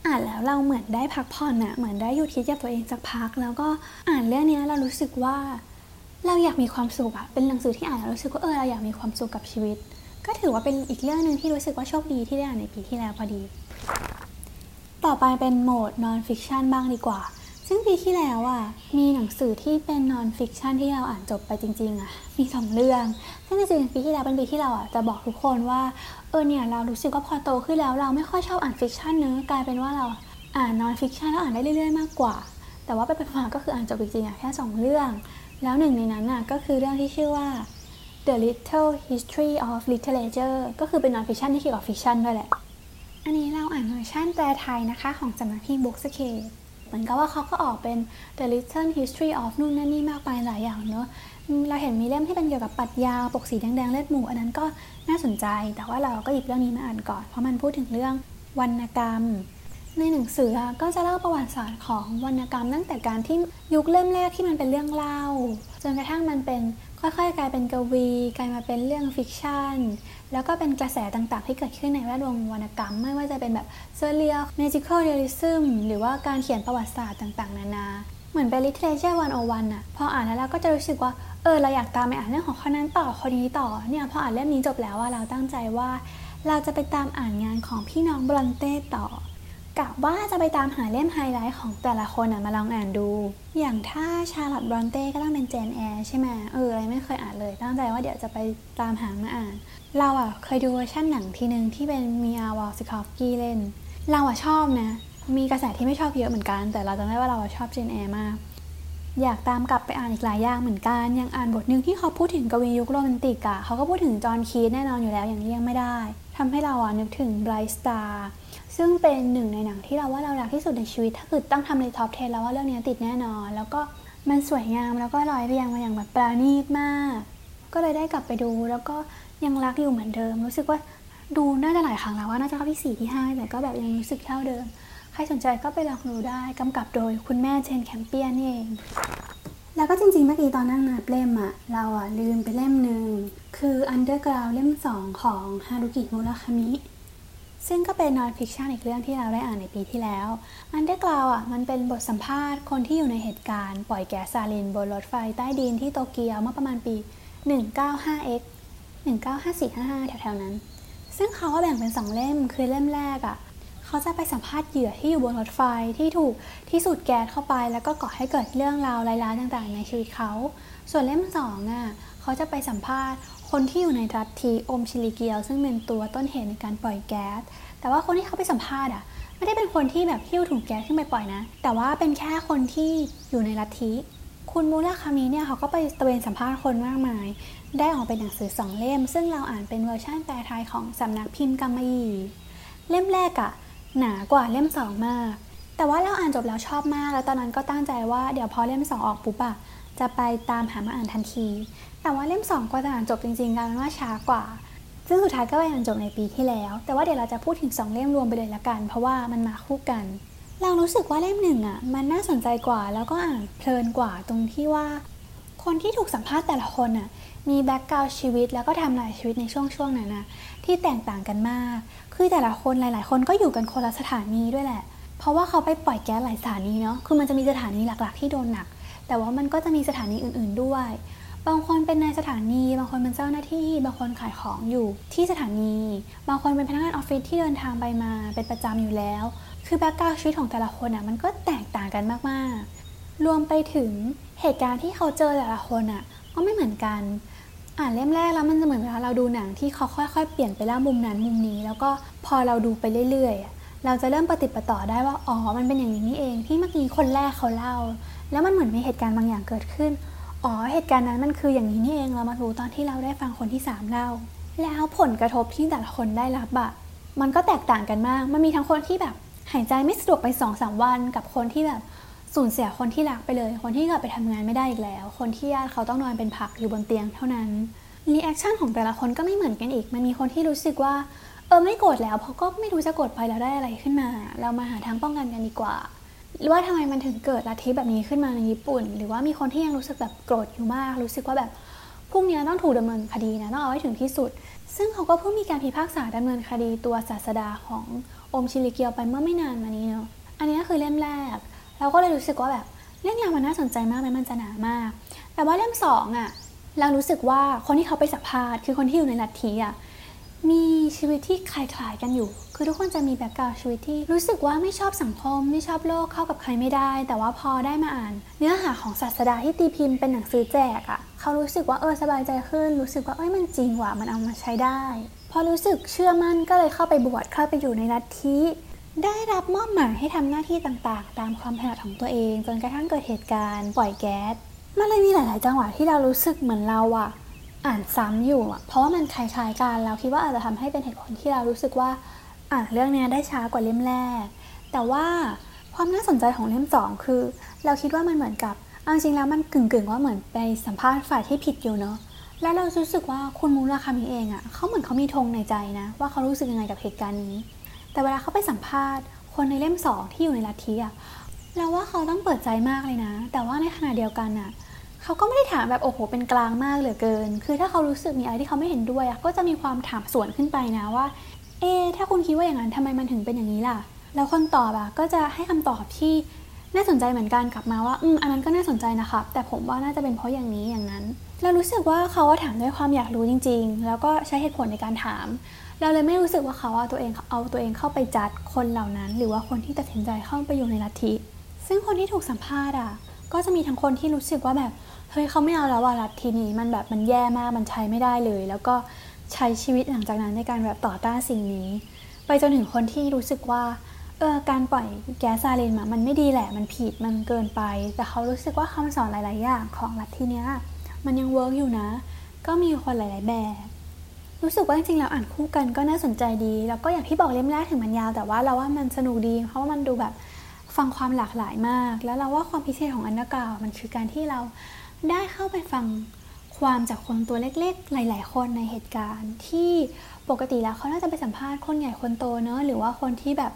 Speaker 2: อ่านแล้วเราเหมือนได้พักผ่อนอะเหมือนได้หยุดคิดกับตัวเองสักพัก แล้วก็อ่านเรื่องนี้เรารู้สึกว่า เราอยากมีความสุขอะเป็นหนังสือที่อ่านแล้วรู้สึกว่าเออเราอยากมีความสุขกับชีวิต ก็ถือว่าเป็นอีกเรื่องหนึ่งที่รู้สึกว่าโชคดีที่ได้อ่านในปีที่แล้วพอดี ต่อไปเป็นโหมด non-fiction บ้างดีกว่า ซึ่งปีที่แล้วอะมีหนังสือที่เป็น non-fiction ที่เราอ่านจบไปจริงๆอะมีสองเรื่อง ซึ่งจริงๆปีที่แล้วเป็นปีที่เราอะจะบอกทุกคนว่าเออเนี่ยเรารู้สึกว่าพอโตขึ้นแล้วเราไม่ค่อยชอบอ่าน fiction เนอะกลายเป็นว่าเราอ่าน non-fiction แล้วอ่านได้เรื่อยๆมากกว่า แต่ว่าไปไปมาก็คืออ่านจบจริงๆอะแค่สองเรื่อง แล้วหนึ่งในนั้นอะก็คือเรื่องที่ชื่อว่า The Little History of Literature ก็คือเป็น non-fiction ที่เกี่ยวกับ fiction ด้วยแหละ อันนี้เราอ่านเวอร์ชันแปลไทยนะคะของสำนักพิมพ์บุ๊คสเคป เหมือนกับว่าเขาก็ออกเป็น The Little History of นู่นนั่นนี่มากมายหลายอย่างเนอะเราเห็นมีเล่มที่เป็นเกี่ยวกับปรัชญาปกสีแดงๆเลือดหมูอันนั้นก็น่าสนใจ แต่ว่าเราก็หยิบเรื่องนี้มาอ่านก่อน เพราะมันพูดถึงเรื่องวรรณกรรม ในหนังสือก็จะเล่าประวัติศาสตร์ของวรรณกรรม ตั้งแต่การที่ยุคเริ่มแรกที่มันเป็นเรื่องเล่า จนกระทั่งมันเป็นค่อยๆ กลายเป็นกวี กลายมาเป็นเรื่อง fiction แล้วก็เป็นกระแสต่างๆ ที่เกิดขึ้นในแวดวงวรรณกรรม ไม่ว่าจะเป็นแบบ surreal magical realism หรือว่าการเขียนประวัติศาสตร์ต่างๆ นานา เหมือนเป็น literature 101อะพออ่านแล้วเราก็จะรู้สึกว่าเออเราอยากตามไปอ่านเรื่องของคนนั้นต่อคนนี้ต่อเนี่ยพออ่านเล่มนี้จบแล้วว่าเราตั้งใจว่า เราจะไปตามอ่านงานของพี่น้องบรอนเต้ต่อ กะว่าจะไปตามหาเล่มไฮไลท์ของแต่ละคนมาลองอ่านดู อย่างถ้าชาร์ลอตบรอนเต้ก็ต้องเป็นเจนแอร์ใช่ไหมเอออะไรไม่เคยอ่านเลย ตั้งใจว่าเดี๋ยวจะไปตามหามาอ่าน เราอะเคยดูเวอร์ชันหนังทีนึงที่เป็นมีอาวาซิคอฟสกาเล่น เราอะชอบนะ มีกระแสที่ไม่ชอบเยอะเหมือนกัน แต่เราจำได้ว่าเราชอบเจนแอร์มาก อยากตามกลับไปอ่านอีกหลายอย่างเหมือนกัน ยังอ่านบทหนึ่งที่เขาพูดถึงกวียุคโรแมนติกอะเขาก็พูดถึงจอห์นคีตแน่นอนอยู่แล้วอย่างเลี่ยงไม่ได้ทำให้เราอะนึกถึง Bright Star ซึ่งเป็นหนึ่งในหนังที่เราว่าเรารักที่สุดในชีวิต ถ้าเกิดต้องทำใน top 10 เราว่าเรื่องนี้ติดแน่นอน แล้วก็มันสวยงามแล้วก็ร้อยเรียงมาอย่างแบบประณีตมาก ก็เลยได้กลับไปดูแล้วก็ยังรักอยู่เหมือนเดิม รู้สึกว่าดูน่าจะหลายครั้งแล้วว่าน่าจะครั้งที่ 4 ที่ 5 แต่ก็แบบยังรู้สึกเท่าเดิม ใครสนใจก็ไปลองดูได้กำกับโดยคุณแม่เจนแคมเปียนนี่เอง แล้วก็จริงๆเมื่อกี้ตอนนั่งนับเล่มอะเราอะลืมไปเล่มหนึ่งคือ Underground เล่ม 2 ของฮารุกิมุราคามิ ซึ่งก็เป็น non-fiction อีกเรื่องที่เราได้อ่านในปีที่แล้ว Underground อะมันเป็นบทสัมภาษณ์คนที่อยู่ในเหตุการณ์ ปล่อยแก๊สซารินบนรถไฟใต้ดินที่โตเกียวเมื่อประมาณปี 195x 1954-55 แถวๆนั้น ซึ่งเขาก็แบ่งเป็นสองเล่ม คือเล่มแรกอะเขาจะไปสัมภาษณ์เหยื่อที่อยู่บนรถไฟที่ถูกที่สูดแก๊สเข้าไป แล้วก็ก่อให้เกิดเรื่องราวร้ายๆต่างๆ ในชีวิตเขา ส่วนเล่มสองอะเขาจะไปสัมภาษณ์ คนที่อยู่ในรัฐทีโอมชิลิเกียว ซึ่งเป็นตัวต้นเหตุในการปล่อยแก๊ส แต่ว่าคนที่เขาไปสัมภาษณ์อะไม่ได้เป็นคนที่แบบหิ้วถุงแก๊สขึ้นไปปล่อยนะ แต่ว่าเป็นแค่คนที่อยู่ในลัทธิคุณมูราคามิเนี่ยเขาก็ไปตะเวนสัมภาษณ์คนมากมาย ได้ออกเป็นหนังสือสองเล่ม ซึ่งเราอ่านเป็นเวอร์ชันแปลไทยของสำนักพิมพ์กำมะหยี่เล่มแรกอะหนากว่าเล่มสองมาก แต่ว่าเราอ่านจบแล้วชอบมาก แล้วตอนนั้นก็ตั้งใจว่าเดี๋ยวพอเล่มสองออกปุ๊บอะ จะไปตามหามาอ่านทันที แต่ว่าเล่มสองก็จะอ่านจบจริงๆกลายเป็นว่าช้ากว่า ซึ่งสุดท้ายก็ไปอ่านจบในปีที่แล้ว แต่ว่าเดี๋ยวเราจะพูดถึงสองเล่มรวมไปเลยละกัน เพราะว่ามันมาคู่กัน เรารู้สึกว่าเล่มหนึ่งอะมันน่าสนใจกว่า แล้วก็อ่านเพลินกว่าตรงที่ว่า คนที่ถูกสัมภาษณ์แต่ละคนน่ะมีแบ็กกราวชีวิตแล้วก็ทำลายชีวิตในช่วงช่วงนั้นนะที่แตกต่างกันมาก คือแต่ละคนหลาย ๆ คนก็อยู่กันคนละสถานีด้วยแหละ เพราะว่าเขาไปปล่อยแก๊สหลายสถานีเนาะคือมันจะมีสถานีหลัก ๆ ที่โดนหนัก แต่ว่ามันก็จะมีสถานีอื่น ๆด้วย บางคนเป็นนายสถานี บางคนเป็นเจ้าหน้าที่ บางคนขายของอยู่ที่สถานี บางคนเป็นพนักงานออฟฟิศที่เดินทางไปมาเป็นประจำอยู่แล้ว คือแบ็กกราวชีวิตของแต่ละคนอะมันก็แตกต่างกันมากๆ รวมไปถึงเหตุการณ์ที่เขาเจอแต่ละคนอะก็ไม่เหมือนกัน อ่านเล่มแรกแล้วมันจะเหมือนเวลาเราดูหนังที่เขาค่อยๆ เปลี่ยนไปเล่ามุมนั้นมุมนี้ แล้วก็พอเราดูไปเรื่อยๆอะเราจะเริ่มปฏิดปต่อได้ว่า อ๋อ มันเป็นอย่างนี้นี่เอง ที่เมื่อกี้คนแรกเขาเล่า แล้วมันเหมือนมีเหตุการณ์บางอย่างเกิดขึ้น อ๋อ เหตุการณ์นั้นมันคืออย่างนี้นี่เอง เรามารู้ตอนที่เราได้ฟังคนที่สามเล่า แล้วผลกระทบที่แต่ละคนได้รับอะมันก็แตกต่างกันมาก มันมีทั้งคนที่แบบหายใจไม่สะดวกไปสองสามวัน กับคนที่แบบสูญเสียคนที่รักไปเลย คนที่กลับไปทำงานไม่ได้อีกแล้ว คนที่ญาติเขาต้องนอนเป็นผักอยู่บนเตียงเท่านั้น reaction ของแต่ละคนก็ไม่เหมือนกันอีก มันมีคนที่รู้สึกว่า เออไม่โกรธแล้ว เพราะก็ไม่รู้จะโกรธไปแล้วได้อะไรขึ้นมา เรามาหาทางป้องกันกันดีกว่า หรือว่าทำไมมันถึงเกิดลัทธิแบบนี้ขึ้นมาในญี่ปุ่น หรือว่ามีคนที่ยังรู้สึกแบบโกรธอยู่มาก รู้สึกว่าแบบพรุ่งนี้ต้องถูกดำเนินคดีนะต้องเอาไว้ถึงที่สุด ซึ่งเขาก็เพิ่งมีการพิพากษาดำเนินคดีตัวศาสดาของอมชิลิเกียวไปเมื่อไม่นานมานี้เนาะอันนี้ก็คือเล่มแรก เราก็เลยรู้สึกว่าแบบเรื่องราวมันน่าสนใจมากเลยมันจะหนามาก แต่ว่าเล่มสองอะเรารู้สึกว่าคนที่เขาไปสัมภาษณ์คือคนที่อยู่ในลัทธิอะ มีชีวิตที่คล้ายๆกันอยู่ คือทุกคนจะมีแบ็กกราวชีวิตที่รู้สึกว่าไม่ชอบสังคม ไม่ชอบโลกเข้ากับใครไม่ได้ แต่ว่าพอได้มาอ่าน เนื้อหาของศาสดาที่ตีพิมพ์เป็นหนังสือแจกอะเขารู้สึกว่าเออสบายใจขึ้น รู้สึกว่าเอ้ยมันจริงว่ะมันเอามาใช้ได้ พอรู้สึกเชื่อมั่นก็เลยเข้าไปบวชเข้าไปอยู่ในลัทธิได้รับมอบหมายให้ทำหน้าที่ต่างๆ ตามความถนัดของตัวเอง จนกระทั่งเกิดเหตุการณ์ปล่อยแก๊สมันเลยมีหลาย ๆ จังหวะที่เรารู้สึกเหมือนเราอะ อ่านซ้ำอยู่อะเพราะว่ามันคล้ายๆกันเราคิดว่าอาจจะทำให้เป็นเหตุผลที่เรารู้สึกว่าอ่านเรื่องนี้ได้ช้ากว่าเล่มแรก แต่ว่าความน่าสนใจของเล่มสองคือ เราคิดว่ามันเหมือนกับเอาจริงๆแล้วมันกึ่งๆว่าเหมือนไปสัมภาษณ์ฝ่ายที่ผิดอยู่เนาะแล้วเรารู้สึกว่าคุณมูราคามิเองอะเขาเหมือนเขามีธงในใจนะ ว่าเขารู้สึกยังไงกับเหตุการณ์นี้ แต่เวลาเขาไปสัมภาษณ์ คนในเล่มสองที่อยู่ในลัทธิอะเราว่าเขาต้องเปิดใจมากเลยนะ แต่ว่าในขณะเดียวกันอะ เขาก็ไม่ได้ถามแบบโอ้โหเป็นกลางมากเหลือเกิน คือถ้าเขารู้สึกมีอะไรที่เขาไม่เห็นด้วยก็จะมีความถามสวนขึ้นไปนะว่า เอ๊ถ้าคุณคิดว่าอย่างนั้นทำไมมันถึงเป็นอย่างนี้ล่ะ แล้วคนตอบอะก็จะให้คำตอบที่น่าสนใจเหมือนกันกลับมาว่า อืม อันนั้นก็น่าสนใจนะครับ แต่ผมว่าน่าจะเป็นเพราะอย่างนี้อย่างนั้น เรารู้สึกว่าเขาถามด้วยความอยากรู้จริง ๆ แล้วก็ใช้เหตุผลในการถาม เราเลยไม่รู้สึกว่าเขาเอาตัวเองเอาตัวเองเข้าไปจัดคนเหล่านั้น หรือว่าคนที่ตัดสินใจเข้าไปอยู่ในลัทธิ ซึ่งคนที่ถูกสัมภาษณ์อะ ก็จะมีทั้งคนที่รู้สึกว่าแบบเฮ้ยเขาไม่เอาแล้วว่าลัทธินี้มันแบบมันแย่มากมันใช้ไม่ได้เลย แล้วก็ใช้ชีวิตหลังจากนั้นในการแบบต่อต้านสิ่งนี้ ไปจนถึงคนที่รู้สึกว่าเออการปล่อยแก๊สซารินมามันไม่ดีแหละมันผิดมันเกินไป แต่เขารู้สึกว่าคำสอนหลาย ๆ อย่างของลัทธิเนี้ยมันยัง work อยู่นะ ก็มีคนหลาย ๆ แบบ รู้สึกว่าจริง ๆ แล้วอ่านคู่กันก็น่าสนใจดี แล้วก็อย่างที่บอกเล่มแรกถึงมันยาว แต่ว่าเราว่ามันสนุกดี เพราะว่ามันดูแบบ ฟังความหลากหลายมาก แล้วเราว่าความพิเศษของ Underground มันคือการที่เราได้เข้าไปฟังความจากคนตัวเล็กๆ หลาย ๆ คนในเหตุการณ์ ที่ปกติแล้วเขาน่าจะไปสัมภาษณ์คนใหญ่คนโตเนอะหรือว่าคนที่แบบ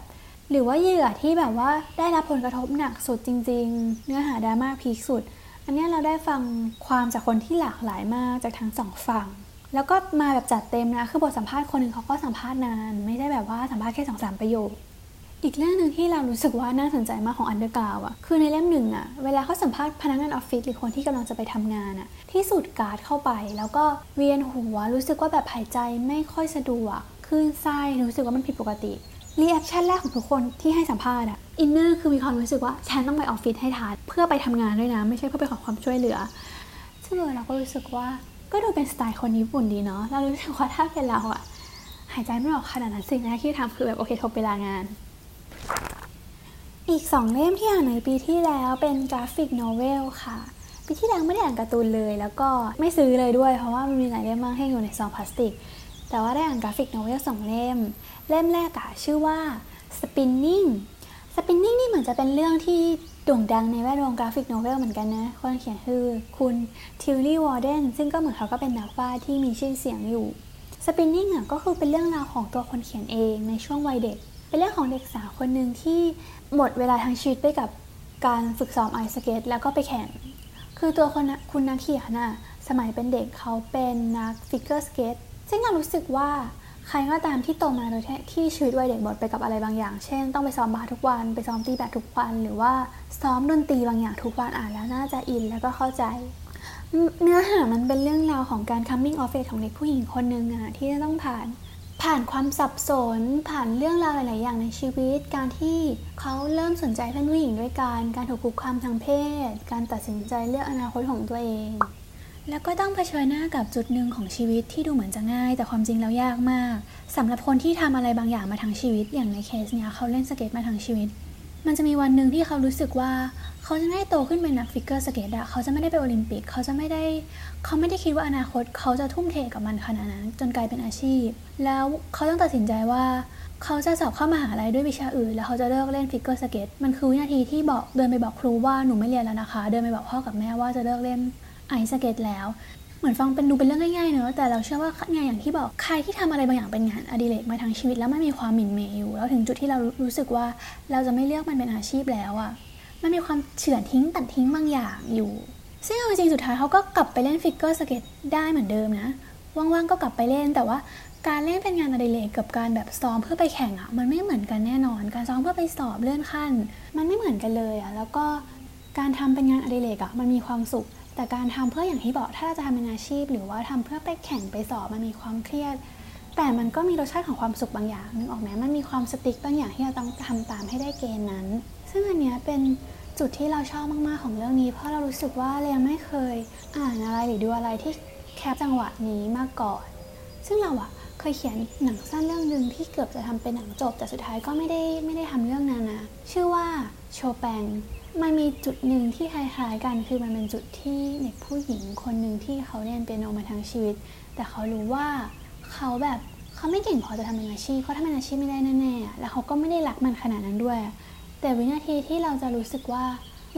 Speaker 2: หรือว่าเหยื่อที่แบบว่าได้รับผลกระทบหนักสุดจริง ๆ เนื้อหาดราม่า peak สุด อันนี้เราได้ฟังความจากคนที่หลากหลายมากจากทั้งสองฝั่งแล้วก็มาแบบจัดเต็มนะ คือบทสัมภาษณ์คนหนึ่งเขาก็สัมภาษณ์นาน ไม่ได้แบบว่าสัมภาษณ์แค่สองสามประโยค อีกเรื่องหนึ่งที่เรารู้สึกว่าน่าสนใจมากของ Underground อะคือในเล่มหนึ่งอะเวลาเขาสัมภาษณ์พนักงานออฟฟิศหรือคนที่กำลังจะไปทำงานอะที่สูดแก๊สเข้าไป แล้วก็เวียนหัวรู้สึกว่าแบบหายใจไม่ค่อยสะดวกคลื่นไส้รู้สึกว่ามันผิดปกติ reaction แรกของทุกคนที่ให้สัมภาษณ์อะ inner คือมีความรู้สึกว่าฉันต้องไปออฟฟิศให้ทันเพื่อไปทำงานด้วยนะ ไม่ใช่เพื่อไปขอความช่วยเหลือซึ่งเราก็รู้สึกว่าก็ดูเป็นสไตล์คนญี่ปุ่นดีเนาะเรารู้สึกว่าถ้าเป็นเราอะหายใจไม่ออกขนาดนั้นสิ่งแรกที่ทำคือแบบโอเคโทรไปลางาน อีกสองเล่มที่อ่านในปีที่แล้วเป็น graphic novel ค่ะปีที่แล้วไม่ได้อ่านการ์ตูนเลย แล้วก็ไม่ซื้อเลยด้วย เพราะว่ามันมีหลายเล่มมากให้อยู่ในซองพลาสติก แต่ว่าได้อ่าน graphic novel สองเล่ม เล่มแรกอะชื่อว่า Spinning Spinning นี่เหมือนจะเป็นเรื่องที่โด่งดังในแวดวง graphic novel เหมือนกันนะ คนเขียนคือคุณทิลลี่วอร์เดนซึ่งก็เหมือนเขาก็เป็นนักวาดที่มีชื่อเสียงอยู่ Spinning อะก็คือเป็นเรื่องราวของตัวคนเขียนเองในช่วงวัยเด็ก เป็นเรื่องของเด็กสาวคนหนึ่งที่หมดเวลาทั้งชีวิตไปกับการฝึกซ้อม ice skate แล้วก็ไปแข่ง คือตัวคนคุณนักเขียนน่ะสมัยเป็นเด็กเขาเป็นนัก figure skate ซึ่งเรารู้สึกว่าใครก็ตามที่โตมาโดยที่ชีวิตวัยเด็กหมดไปกับอะไรบางอย่าง เช่น ต้องไปซ้อมบาสทุกวัน ไปซ้อมตีแบดทุกวัน หรือว่าซ้อมดนตรีบางอย่างทุกวันอ่านแล้วน่าจะอินแล้วก็เข้าใจ เนื้อหามันเป็นเรื่องราวของการ coming of age ของเด็กผู้หญิงคนหนึ่งอะที่จะต้องผ่าน ผ่านความสับสน ผ่านเรื่องราวหลาย ๆ อย่างในชีวิต การที่เขาเริ่มสนใจเพื่อนผู้หญิงด้วยกัน การถูกคุกคามทางเพศ การตัดสินใจเลือกอนาคตของตัวเอง แล้วก็ต้องเผชิญหน้ากับจุดหนึ่งของชีวิตที่ดูเหมือนจะง่าย แต่ความจริงแล้วยากมากสำหรับคนที่ทำอะไรบางอย่างมาทั้งชีวิต อย่างในเคสเนี้ยเขาเล่นสเก็ตมาทั้งชีวิต มันจะมีวันหนึ่งที่เขารู้สึกว่า เขาจะไม่ได้โตขึ้นเป็นนัก figure skate อะเขาจะไม่ได้ไปโอลิมปิก เขาจะไม่ได้ เขาไม่ได้คิดว่าอนาคต เขาจะทุ่มเทกับมันขนาดนั้น จนกลายเป็นอาชีพ แล้วเขาต้องตัดสินใจว่า เขาจะสอบเข้ามหาลัยด้วยวิชาอื่น แล้วเขาจะเลิกเล่น figure skate มันคือวินาทีที่บอกเดินไปบอกครูว่าหนูไม่เรียนแล้วนะคะ เดินไปบอกพ่อกับแม่ว่าจะเลิกเล่น ice skate แล้ว เหมือนฟังเป็นดูเป็นเรื่องง่ายๆเนอะแต่เราเชื่อว่างานอย่างที่บอกใครที่ทำอะไรบางอย่างเป็นงานอดิเรกมาทั้งชีวิตแล้วมันมีความหมิ่นเหม่อยู่แล้วถึงจุดที่เรารู้สึกว่าเราจะไม่เลือกมันเป็นอาชีพแล้วอะมันมีความเฉือนทิ้งตัดทิ้งบางอย่างอยู่ ซึ่งเอาจริงสุดท้ายเขาก็กลับไปเล่น figure skate ได้เหมือนเดิมนะว่างๆก็กลับไปเล่นแต่ว่าการเล่นเป็นงานอดิเรกกับการแบบซ้อมเพื่อไปแข่งอะมันไม่เหมือนกันแน่นอน การซ้อมเพื่อไปสอบเลื่อนขั้น มันไม่เหมือนกันเลยอะแล้วก็การทำเป็นงานอดิเรกอะมันมีความสุข แต่การทำเพื่ออย่างที่บอกถ้าเราจะทำเป็นอาชีพ หรือว่าทำเพื่อไปแข่งไปสอบมันมีความเครียด แต่มันก็มีรสชาติของความสุขบางอย่างนึกออกไหมมันมีความ strict บางอย่างที่เราต้องทำตามให้ได้เกณฑ์นั้น ซึ่งอันเนี้ยเป็นจุดที่เราชอบมากๆของเรื่องนี้ เพราะเรารู้สึกว่าเรายังไม่เคยอ่านอะไรหรือดูอะไรที่แคปจังหวะนี้มาก่อน ซึ่งเราอะ เคยเขียนหนังสั้นเรื่องหนึ่งที่เกือบจะทำเป็นหนังจบ แต่สุดท้ายก็ไม่ได้ไม่ได้ทำเรื่องนั้นนะชื่อว่าโชแปงมันมีจุดหนึ่งที่คล้ายๆกัน คือมันเป็นจุดที่เด็กผู้หญิงคนหนึ่งที่เขาเรียนเปียโนมาทั้งชีวิต แต่เขารู้ว่าเขาแบบเขาไม่เก่งพอจะทำเป็นอาชีพเขาทำเป็นอาชีพไม่ได้แน่ๆแล้วเขาก็ไม่ได้รักมันขนาดนั้นด้วย แต่วินาทีที่เราจะรู้สึกว่า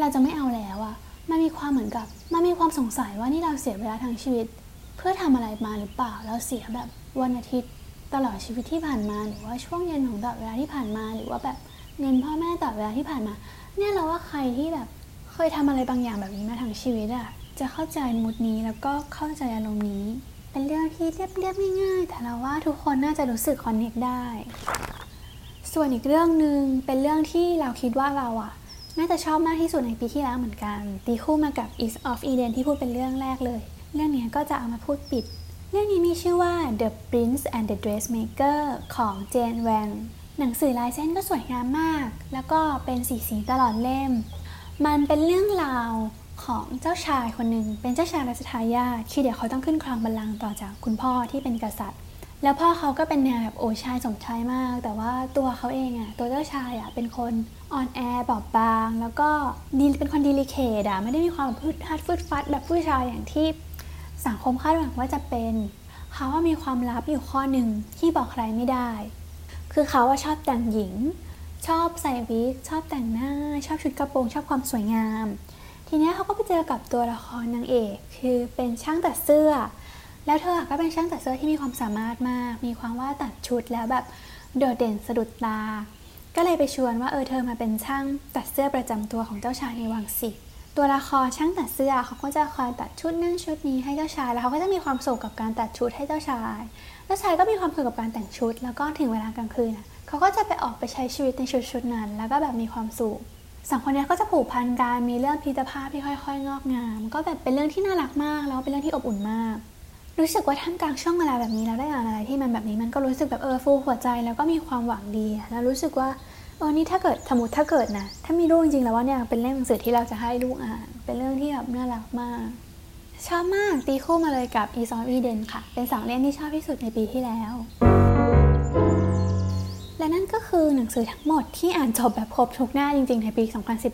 Speaker 2: เราจะไม่เอาแล้วอะมันมีความเหมือนกับมันมีความสงสัยว่านี่เราเสียเวลาทั้งชีวิต เพื่อทำอะไรมาหรือเปล่าเราเสียแบบ วันอาทิตย์ตลอดชีวิตที่ผ่านมา หรือว่าช่วงเย็นของตลอดเวลาที่ผ่านมา หรือว่าแบบเงินพ่อแม่ตลอดเวลาที่ผ่านมา เนี่ยเราว่าใครที่แบบเคยทำอะไรบางอย่างแบบนี้มาทั้งชีวิตอะจะเข้าใจมุดนี้แล้วก็เข้าใจอารมณ์นี้ เป็นเรื่องที่เรียบๆง่ายๆแต่เราว่าทุกคนน่าจะรู้สึกคอนเนคได้ ส่วนอีกเรื่องหนึ่งเป็นเรื่องที่เราคิดว่าเราอะน่าจะชอบมากที่สุดในปีที่แล้วเหมือนกัน ตีคู่มากับ East of Eden ที่พูดเป็นเรื่องแรกเลย เรื่องนี้ก็จะเอามาพูดปิด เรื่องนี้มีชื่อว่า The Prince and the Dressmaker ของ Jane Wang หนังสือลายเส้นก็สวยงามมาก แล้วก็เป็นสีสีตลอดเล่ม มันเป็นเรื่องราวของเจ้าชายคนหนึ่งเป็นเจ้าชายรัชทายาทคือเดี๋ยวเขาต้องขึ้นครองบัลลังก์ต่อจากคุณพ่อที่เป็นกษัตริย์ แล้วพ่อเขาก็เป็นแนวแบบโอชายสมชายมาก แต่ว่าตัวเขาเองอะตัวเจ้าชายอะเป็นคนอ่อนแอ บอบบาง แล้วก็ดีเป็นคน delicate อะไม่ได้มีความฮึดฮัดฟืดฟัดแบบผู้ชายอย่างที่ สังคมคาดหวังว่าจะเป็น เขาว่ามีความลับอยู่ข้อหนึ่งที่บอกใครไม่ได้ คือเขาว่าชอบแต่งหญิง ชอบใส่วิกชอบแต่งหน้า ชอบชุดกระโปรงชอบความสวยงาม ทีนี้เขาก็ไปเจอกับตัวละครนางเอก คือเป็นช่างตัดเสื้อ แล้วเธอก็เป็นช่างตัดเสื้อที่มีความสามารถมาก มีความว่าตัดชุดแล้วแบบโดดเด่นสะดุดตา ก็เลยไปชวนว่าเออเธอมาเป็นช่างตัดเสื้อประจำตัวของเจ้าชายในวังสิ ตัวละครช่างตัดเสื้อเขาก็จะคอยตัดชุดนั่นชุดนี้ให้เจ้าชาย แล้วเขาก็จะมีความสุขกับการตัดชุดให้เจ้าชาย เจ้าชายก็มีความสุขกับการแต่งชุด แล้วก็ถึงเวลากลางคืนเขาก็จะไปออกไปใช้ชีวิตในชุดชุดนั้น แล้วก็แบบมีความสุขสองคนนี้ก็จะผูกพันกันมีเรื่องพิจภาพที่ค่อย ๆ งอกงาม ก็แบบเป็นเรื่องที่น่ารักมาก แล้วเป็นเรื่องที่อบอุ่นมาก รู้สึกว่าท่ามกลางช่วงเวลาแบบนี้แล้วได้อ่านอะไรที่มันแบบนี้มันก็รู้สึกแบบเออฟูหัวใจแล้วก็มีความหวังดี แล้วรู้สึกว่า เออนี่ถ้าเกิดสมมติถ้าเกิดนะ ถ้ามีลูกจริงๆแล้วว่าเนี่ยเป็นเล่มหนังสือที่เราจะให้ลูกอ่าน เป็นเรื่องที่แบบน่ารักมากชอบมากตีคู่มาเลยกับ East of Eden ค่ะ เป็นสองเล่มที่ชอบที่สุดในปีที่แล้ว และนั่นก็คือหนังสือทั้งหมดที่อ่านจบแบบครบทุกหน้าจริงๆ ในปี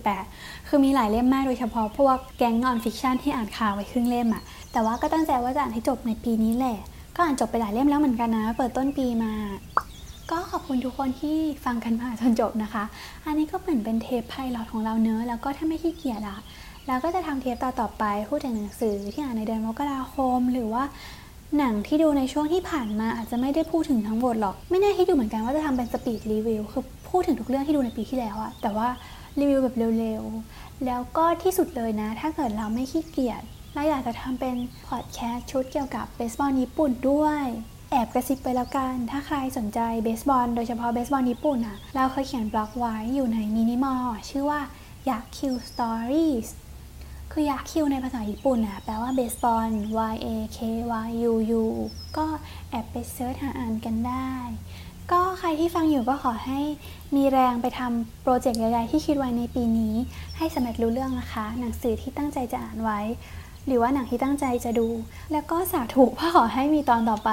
Speaker 2: 2018 คือมีหลายเล่มมากโดยเฉพาะพวกแก๊ง non-fiction ที่อ่านข่าวไว้ครึ่งเล่มอะแต่ว่าก็ตั้งใจว่าจะอ่านให้จบในปีนี้แหละ ก็อ่านจบไปหลายเล่มแล้วเหมือนกันนะ เปิดต้นปีมา ก็ขอบคุณทุกคนที่ฟังกันมาจนจบนะคะ อันนี้ก็เหมือนเป็นเทป pilot ของเราเนอะแล้วก็ถ้าไม่ขี้เกียจอะเราก็จะทำเทปต่อต่อไปพูดถึงหนังสือที่อ่านในเดือนมกราคม หรือว่าหนังที่ดูในช่วงที่ผ่านมาอาจจะไม่ได้พูดถึงทั้งหมดหรอก ไม่แน่คิดดูเหมือนกันว่าจะทำเป็น speed review คือพูดถึงทุกเรื่องที่ดูในปีที่แล้วอะแต่ว่ารีวิวแบบเร็วๆ แล้วก็ที่สุดเลยนะ ถ้าเกิดเราไม่ขี้เกียจเราอยากจะทำเป็นพอดแคสต์ชุดเกี่ยวกับเบสบอลญี่ปุ่นด้วย แอบกระซิบไปแล้วกัน ถ้าใครสนใจเบสบอลโดยเฉพาะเบสบอลญี่ปุ่นอะเราเคยเขียนบล็อกไว้อยู่ใน Minimore ชื่อว่า Yakyuu Story คือ yakyuu ในภาษาญี่ปุ่นอะแปลว่าเบสบอล Y A K Y U U ก็แอบไป search หาอ่านกันได้ ก็ใครที่ฟังอยู่ก็ขอให้มีแรงไปทำโปรเจกต์ใหญ่ๆที่คิดไว้ในปีนี้ ให้สำเร็จรู้เรื่องนะคะ หนังสือที่ตั้งใจจะอ่านไว้ หรือว่าหนังที่ตั้งใจจะดู แล้วก็สาธุพ่อขอให้มีตอนต่อไป